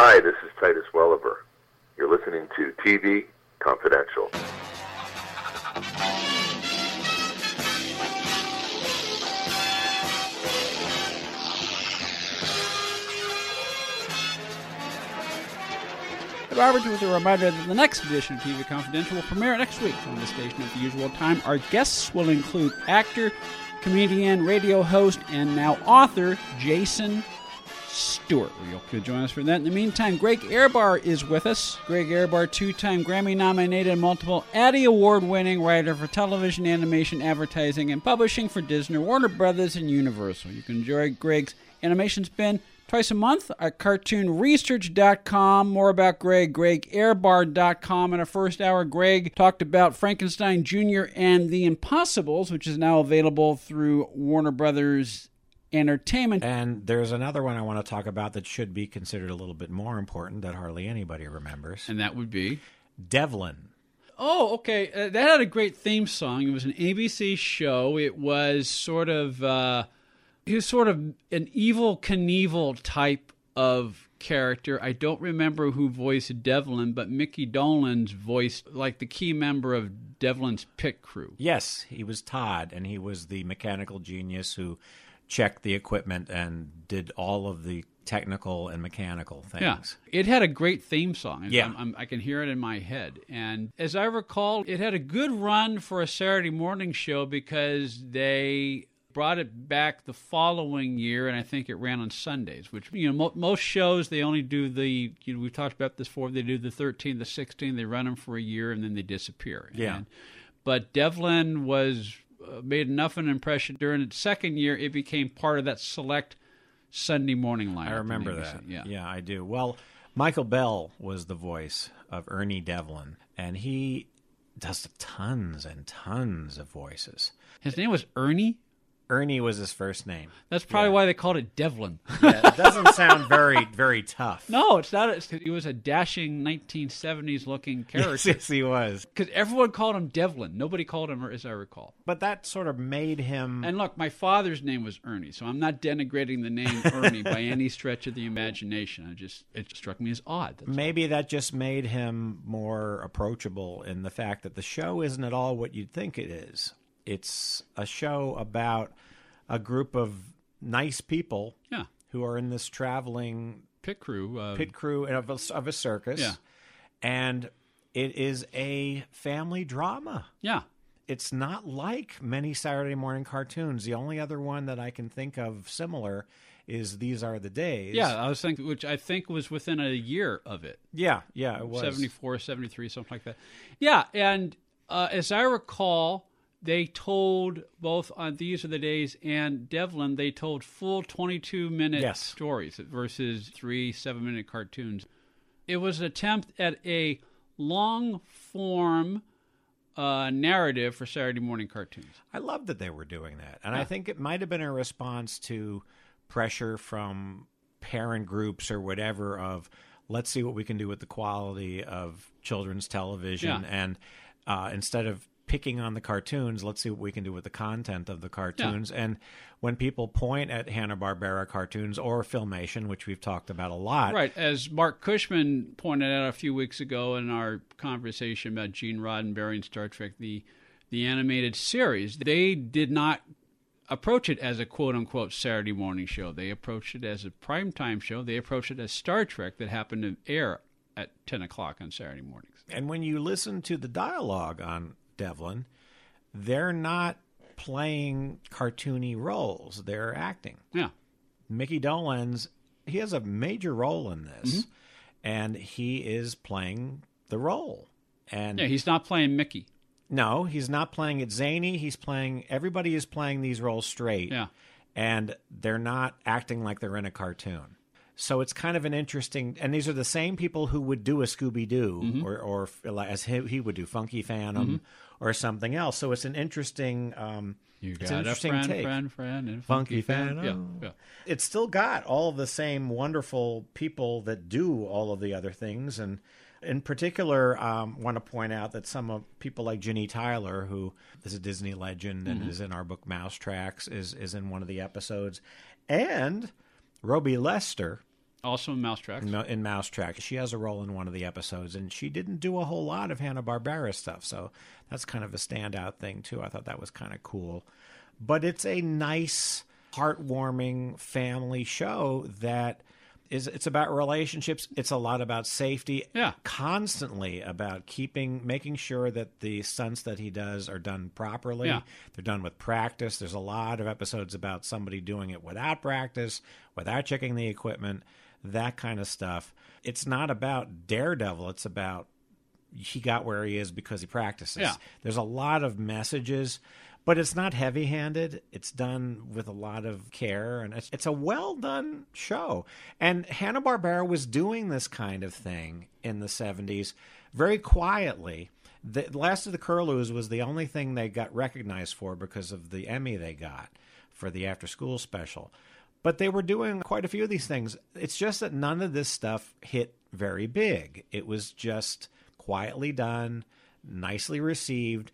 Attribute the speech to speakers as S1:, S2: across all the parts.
S1: Hi, this is Titus Welliver. You're listening to TV Confidential.
S2: Robert with a reminder that the next edition of TV Confidential will premiere next week on the station at the usual time. Our guests will include actor, comedian, radio host, and now author Jason Stewart. You'll join us for that. In the meantime, Greg Ehrbar is with us. Greg Ehrbar, two time Grammy nominated and multiple Addy Award winning writer for television, animation, advertising, and publishing for Disney, Warner Brothers, and Universal. You can enjoy Greg's animation spin twice a month at cartoonresearch.com. More about Greg, gregehrbar.com. In our first hour, Greg talked about Frankenstein Jr. and The Impossibles, which is now available through Warner Brothers Entertainment.
S3: And there's another one I want to talk about that should be considered a little bit more important that hardly anybody remembers.
S2: And that would be
S3: Devlin.
S2: Oh, okay. Uh, that had a great theme song. It was an ABC show. It was sort of. Uh, he was sort of an Evel Knievel type of character. I don't remember who voiced Devlin, but Mickey Dolenz voiced like the key member of Devlin's pit crew.
S3: Yes, he was Todd, and he was the mechanical genius who checked the equipment and did all of the technical and mechanical things.
S2: Yeah, it had a great theme song.
S3: Yeah.
S2: I'm, I'm, i can hear it in my head. And as I recall, it had a good run for a Saturday morning show because they brought it back the following year, and I think it ran on Sundays. Which you know, mo- most shows they only do the you know we've talked about this before. They do the 13, the 16. They run them for a year and then they disappear.
S3: Yeah.
S2: And, but Devlin was Uh, made enough of an impression during its second year. It became part of that select Sunday morning lineup.
S3: I remember that.
S2: Yeah.
S3: yeah, I do. Well, Michael Bell was the voice of Ernie Devlin, and he does tons and tons of voices.
S2: His name was Ernie.
S3: Ernie was his first name.
S2: That's probably why they called it Devlin.
S3: Yeah, it doesn't sound very, very tough.
S2: no, it's not. It's, he was a dashing 1970s looking character.
S3: yes, he was.
S2: Because everyone called him Devlin. Nobody called him, as I recall.
S3: But that sort of made him.
S2: And look, my father's name was Ernie, so I'm not denigrating the name Ernie by any stretch of the imagination. I just it struck me as odd. That's
S3: Maybe that just made him more approachable in the fact that the show isn't at all what you'd think it is. It's a show about a group of nice people
S2: yeah,
S3: who are in this traveling
S2: pit crew. Uh,
S3: pit crew of a, of a circus.
S2: Yeah.
S3: And it is a family drama.
S2: yeah,
S3: It's not like many Saturday morning cartoons. The only other one that I can think of similar is These Are the Days.
S2: yeah. I was thinking, which I think was within a year of it.
S3: Yeah, yeah, it was.
S2: 74, 73, something like that. Yeah, and uh, as I recall, they told both on These Are the Days and Devlin, they told full 22 minute
S3: Yes.
S2: stories versus three seven minute cartoons. It was an attempt at a long form uh, narrative for Saturday morning cartoons.
S3: I love that they were doing that. And I think it might have been a response to pressure from parent groups or whatever of let's see what we can do with the quality of children's television
S2: Yeah.
S3: and uh, instead of picking on the cartoons let's see what we can do with the content of the cartoons and when people point at hanna-barbera cartoons or filmation which we've talked about a lot
S2: Right, as Mark Cushman pointed out a few weeks ago in our conversation about Gene Roddenberry and Star Trek, the the animated series, they did not approach it as a quote unquote Saturday morning show. They approached it as a primetime show. They approached it as Star Trek that happened to air at ten o'clock on Saturday mornings.
S3: And when you listen to the dialogue on Devlin, they're not playing cartoony roles, they're acting.
S2: Yeah.
S3: Mickey Dolenz, he has a major role in this, mm-hmm. and he is playing the role. And
S2: Yeah, he's not playing Mickey.
S3: no, he's not playing it zany. He's playing, everybody is playing these roles straight.
S2: Yeah.
S3: And they're not acting like they're in a cartoon. So it's kind of an interesting, and these are the same people who would do a Scooby Doo,
S2: Mm-hmm.
S3: or, or as he, he would do Funky Phantom, or something else. So it's an interesting, um,
S2: You
S3: it's an
S2: got a
S3: interesting
S2: friend,
S3: take.
S2: friend, friend, and
S3: Funky
S2: Phantom.
S3: Phantom.
S2: Yeah, yeah.
S3: It's still got all the same wonderful people that do all of the other things, and in particular, um, want to point out that some of people like Ginny Tyler, who is a Disney legend and is in our book Mouse Tracks, is is in one of the episodes, and Robie Lester,
S2: Also in Mousetrack.
S3: in, in Mousetrack. She has a role in one of the episodes, and she didn't do a whole lot of Hanna Barbera stuff, so that's kind of a standout thing too. I thought that was kind of cool, but it's a nice, heartwarming family show that is it's about relationships it's a lot about safety
S2: Yeah.
S3: constantly about keeping making sure that the stunts that he does are done properly
S2: Yeah.
S3: they're done with practice there's a lot of episodes about somebody doing it without practice without checking the equipment that kind of stuff it's not about daredevil it's about he got where he is because he practices
S2: Yeah.
S3: there's a lot of messages but it's not heavy handed. It's done with a lot of care, and it's, it's a well done show. And Hanna Barbera was doing this kind of thing in the 70s very quietly. The Last of the Curlews was the only thing they got recognized for because of the Emmy they got for the after school special. But they were doing quite a few of these things. It's just that none of this stuff hit very big. It was just quietly done, nicely received,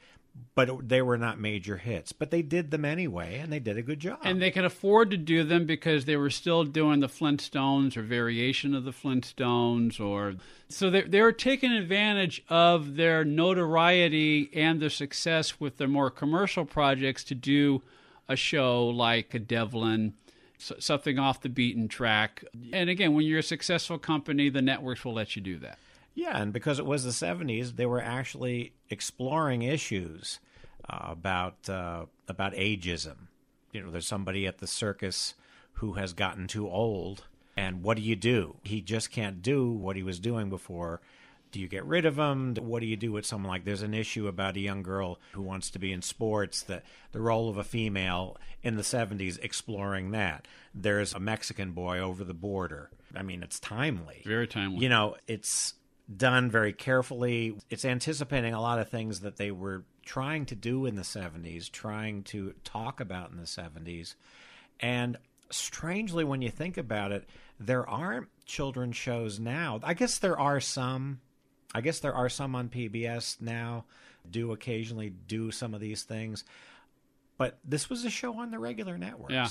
S3: but they were not major hits. But they did them anyway, and they did a good job.
S2: And they could afford to do them because they were still doing the Flintstones or variation of the Flintstones, or so they they were taking advantage of their notoriety and their success with their more commercial projects to do a show like a Devlin, something off the beaten track. And again, when you're a successful company, the networks will let you do that.
S3: Yeah, and because it was the 70s, they were actually exploring issues uh, about uh, about ageism. You know, there's somebody at the circus who has gotten too old, and what do you do? He just can't do what he was doing before. Do you get rid of them? What do you do with someone like? There's an issue about a young girl who wants to be in sports. The the role of a female in the 70s, exploring that. There's a Mexican boy over the border. I mean, it's timely
S2: Very timely.
S3: you know, it's done very carefully. It's anticipating a lot of things that they were trying to do in the 70s, trying to talk about in the 70s. And strangely, when you think about it, there aren't children's shows now. I guess there are some. I guess there are some on PBS now, do occasionally do some of these things. But this was a show on the regular networks.
S2: Yeah.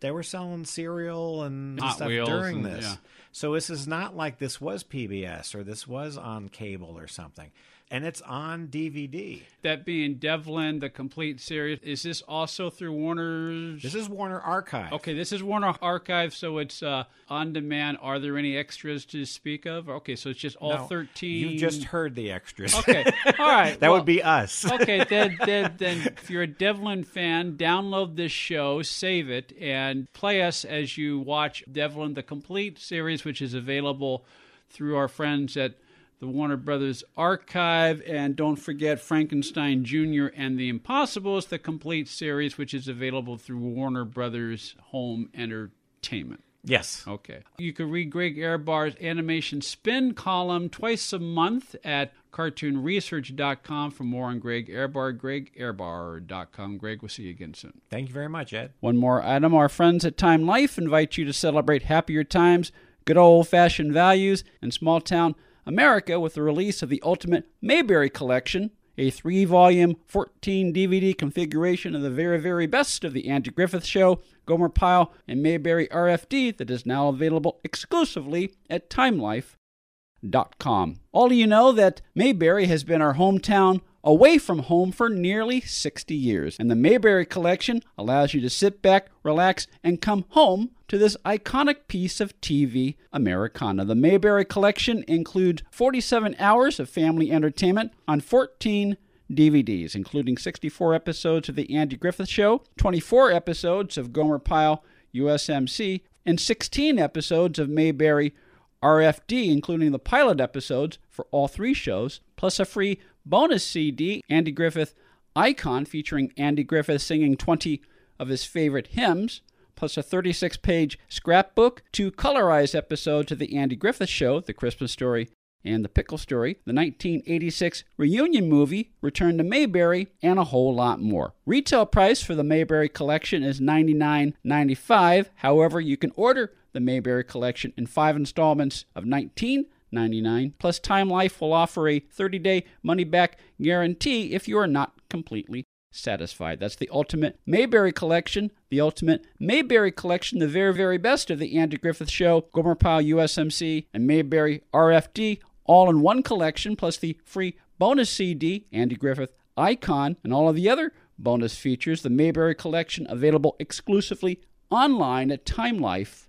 S3: They were selling cereal and
S2: Hot
S3: stuff during
S2: and-
S3: this.
S2: yeah.
S3: So this is not like this was PBS or this was on cable or something. And it's on DVD.
S2: that being Devlin, the complete series, is this also through Warner's?
S3: This is Warner Archive.
S2: Okay, this is Warner Archive, so it's uh, on demand. Are there any extras to speak of? Okay, so it's just all
S3: No,
S2: 13.
S3: You just heard the extras.
S2: Okay, all right.
S3: that
S2: well,
S3: would be us.
S2: okay, then, then, then if you're a Devlin fan, download this show, save it, and play us as you watch Devlin, the complete series, which is available through our friends at the Warner Brothers Archive. And don't forget Frankenstein Jr. and the Impossibles, the complete series, which is available through Warner Brothers Home Entertainment.
S3: yes.
S2: Okay. You can read Greg Ehrbar's animation spin column twice a month at cartoonresearch.com for more on Greg Ehrbar. GregEhrbar.com. Greg, we'll see you again soon.
S3: Thank you very much, Ed.
S2: One more item. Our friends at Time Life invite you to celebrate happier times, good old fashioned values, and small town America with the release of the Ultimate Mayberry Collection, a three volume, 14 DVD configuration of the very, very best of The Andy Griffith Show, Gomer Pyle, and Mayberry RFD that is now available exclusively at TimeLife.com. All you know that Mayberry has been our hometown away from home for nearly 60 years, and the Mayberry collection allows you to sit back, relax, and come home to this iconic piece of TV Americana. The Mayberry collection includes 47 hours of family entertainment on 14 DVDs, including 64 episodes of The Andy Griffith Show, 24 episodes of Gomer Pyle USMC, and 16 episodes of Mayberry RFD, including the pilot episodes for all three shows, plus a free bonus CD, Andy Griffith Icon, featuring Andy Griffith singing 20 of his favorite hymns, plus a 36 page scrapbook, two colorized episodes of The Andy Griffith Show, The Christmas Story, and The Pickle Story, the 1986 reunion movie, Return to Mayberry, and a whole lot more. Retail price for the Mayberry collection is $99.95. However, you can order the Mayberry collection in five installments of $19.99. Plus, Time Life will offer a 30 day money back guarantee if you are not completely satisfied. That's the Ultimate Mayberry Collection, the Ultimate Mayberry Collection, the very, very best of the Andy Griffith Show, Gomer Pyle USMC, and Mayberry RFD, all in one collection, plus the free bonus CD, Andy Griffith Icon, and all of the other bonus features. The Mayberry Collection available exclusively online at timelife.com.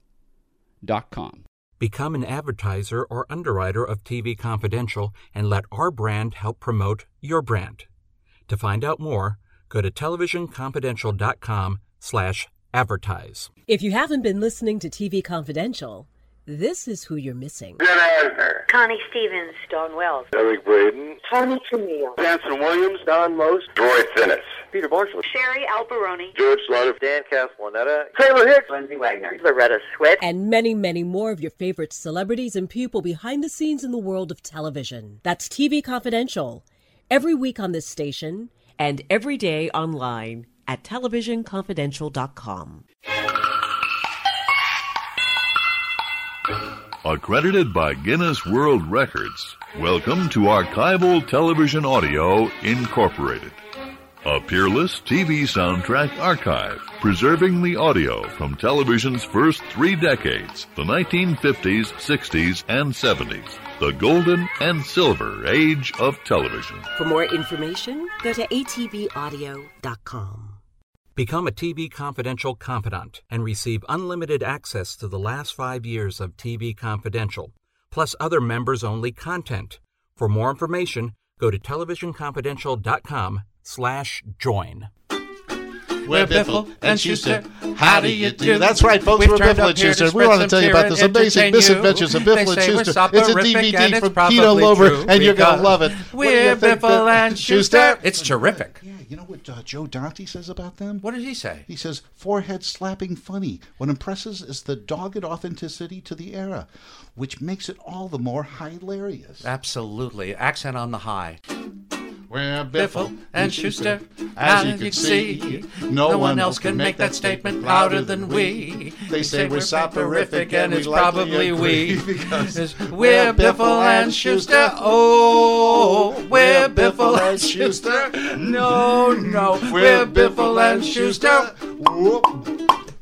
S4: Become an advertiser or underwriter of TV Confidential and let our brand help promote your brand. To find out more, go to televisionconfidential.com slash advertise.
S5: If you haven't been listening to TV Confidential, this is who you're missing.
S6: Ben Asner.
S7: Connie Stevens, Dawn Wells,
S6: Eric Braeden.
S7: Tony Camille,
S6: Anson Williams. Don Most. Roy Thinnes. Peter Marshall.
S7: Sherry Alberoni,
S6: George Slaughter. Dan Castellaneta. Taylor Hicks.
S7: Lindsay Wagner, Loretta Swit,
S5: And many, many more of your favorite celebrities and people behind the scenes in the world of television. That's TV Confidential. Every week on this station and every day online at televisionconfidential.com.
S8: Accredited by Guinness World Records, welcome to Archival Television Audio Incorporated. A peerless TV soundtrack archive, preserving the audio from television's first three decades, the 1950s, 60s, and 70s, the golden and silver age of television.
S5: For more information, go to atvaudio.com.
S4: Become a TV Confidential confidant and receive unlimited access to the last five years of TV Confidential, plus other members only content. For more information, go to televisionconfidential.com slash join.
S9: We're Biffle and Shooster. How do you do?
S10: That's right, folks.
S9: We've
S10: We're Biffle and Shooster. We want to tell you about this amazing misadventures of Biffle and Shooster. It's a DVD from Kino
S9: Lorber,
S10: and you're going to love it.
S9: We're Biffle
S10: Biff-
S9: and Shooster. It's terrific.
S10: Yeah, you know what uh, Joe Dante says about them?
S9: What did he say?
S10: He says, forehead slapping funny. What impresses is the dogged authenticity to the era, which makes it all the more hilarious.
S9: Absolutely. Accent on the high.
S10: We're
S9: Biffle and Shooster. As you can see, no one else can make that statement louder than we.
S10: They say we're soporific
S9: and
S10: and
S9: it's probably we.
S10: because
S9: we're Biffle and Shooster. Oh, we're Biffle and Shooster. No, no, we're Biffle and Shooster.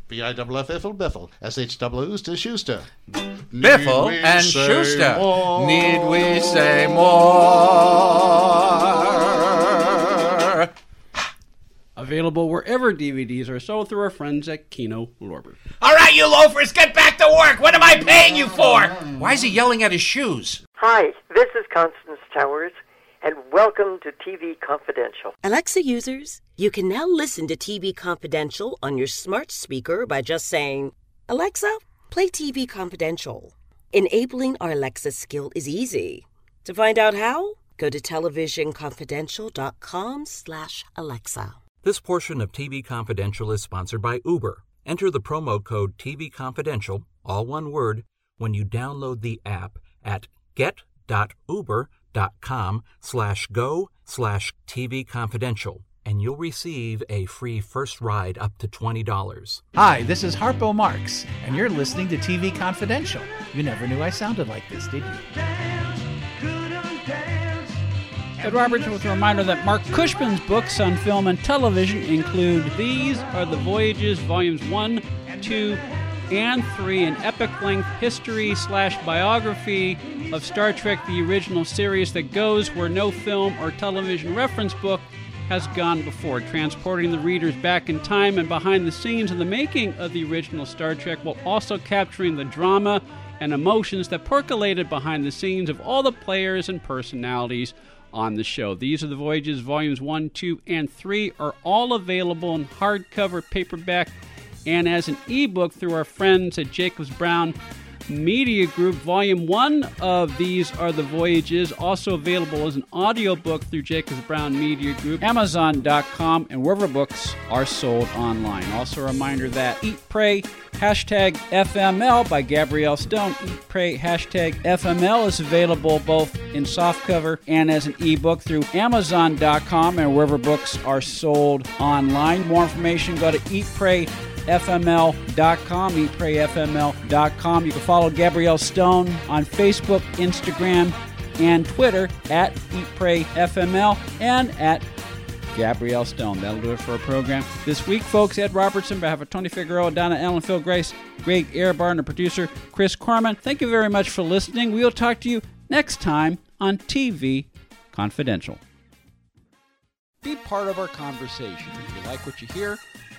S10: B I F F Biffle Biffle. S H W S to Shooster.
S9: Biffle and
S10: Shooster.
S9: Need we say more?
S2: Available wherever DVDs are sold through our friends at Kino Lorber.
S11: All right, you loafers, get back to work. What am I paying you for?
S9: Why is he yelling at his shoes?
S12: Hi, this is Constance Towers, and welcome to TV Confidential.
S5: Alexa users, you can now listen to TV Confidential on your smart speaker by just saying, Alexa, play TV Confidential. Enabling our Alexa skill is easy. To find out how, go to televisionconfidential.com slash Alexa.
S4: This portion of TV Confidential is sponsored by Uber. Enter the promo code TV Confidential, all one word, when you download the app at get.uber.com slash go slash TV Confidential, and you'll receive a free first ride up to $20.
S11: Hi, this is Harpo Marx, and you're listening to TV Confidential. You never knew I sounded like this, did you?
S2: Ed Roberts with a reminder that Mark Cushman's books on film and television include These Are the Voyages, Volumes 1, 2, and 3, an epic length history slash biography of Star Trek the original series that goes where no film or television reference book has gone before, transporting the readers back in time and behind the scenes of the making of the original Star Trek while also capturing the drama and emotions that percolated behind the scenes of all the players and personalities on the show. These are the Voyages, Volumes 1, 2, and 3 are all available in hardcover, paperback, and as an ebook through our friends at Jacobs Brown Media Group. Volume 1 of These Are the Voyages, also available as an audiobook through Jacobs Brown Media Group, Amazon.com, and wherever books are sold online. Also, a reminder that Eat, Pray, hashtag FML by Gabrielle Stone. Eat, Pray, hashtag FML is available both in softcover and as an ebook through Amazon.com and wherever books are sold online. More information, go to Eat, Pray, fml.com, eatprayfml.com. You can follow Gabrielle Stone on Facebook, Instagram, and Twitter at eatprayfml and at Gabrielle Stone. That'll do it for our program. This week, folks, Ed Robertson, behalf of Tony Figueroa, Donna Ellen, Phil Grace, Greg Ehrbar, and the producer, Chris Corman. Thank you very much for listening. We'll talk to you next time on TV Confidential. Be part of our conversation. If you like what you hear,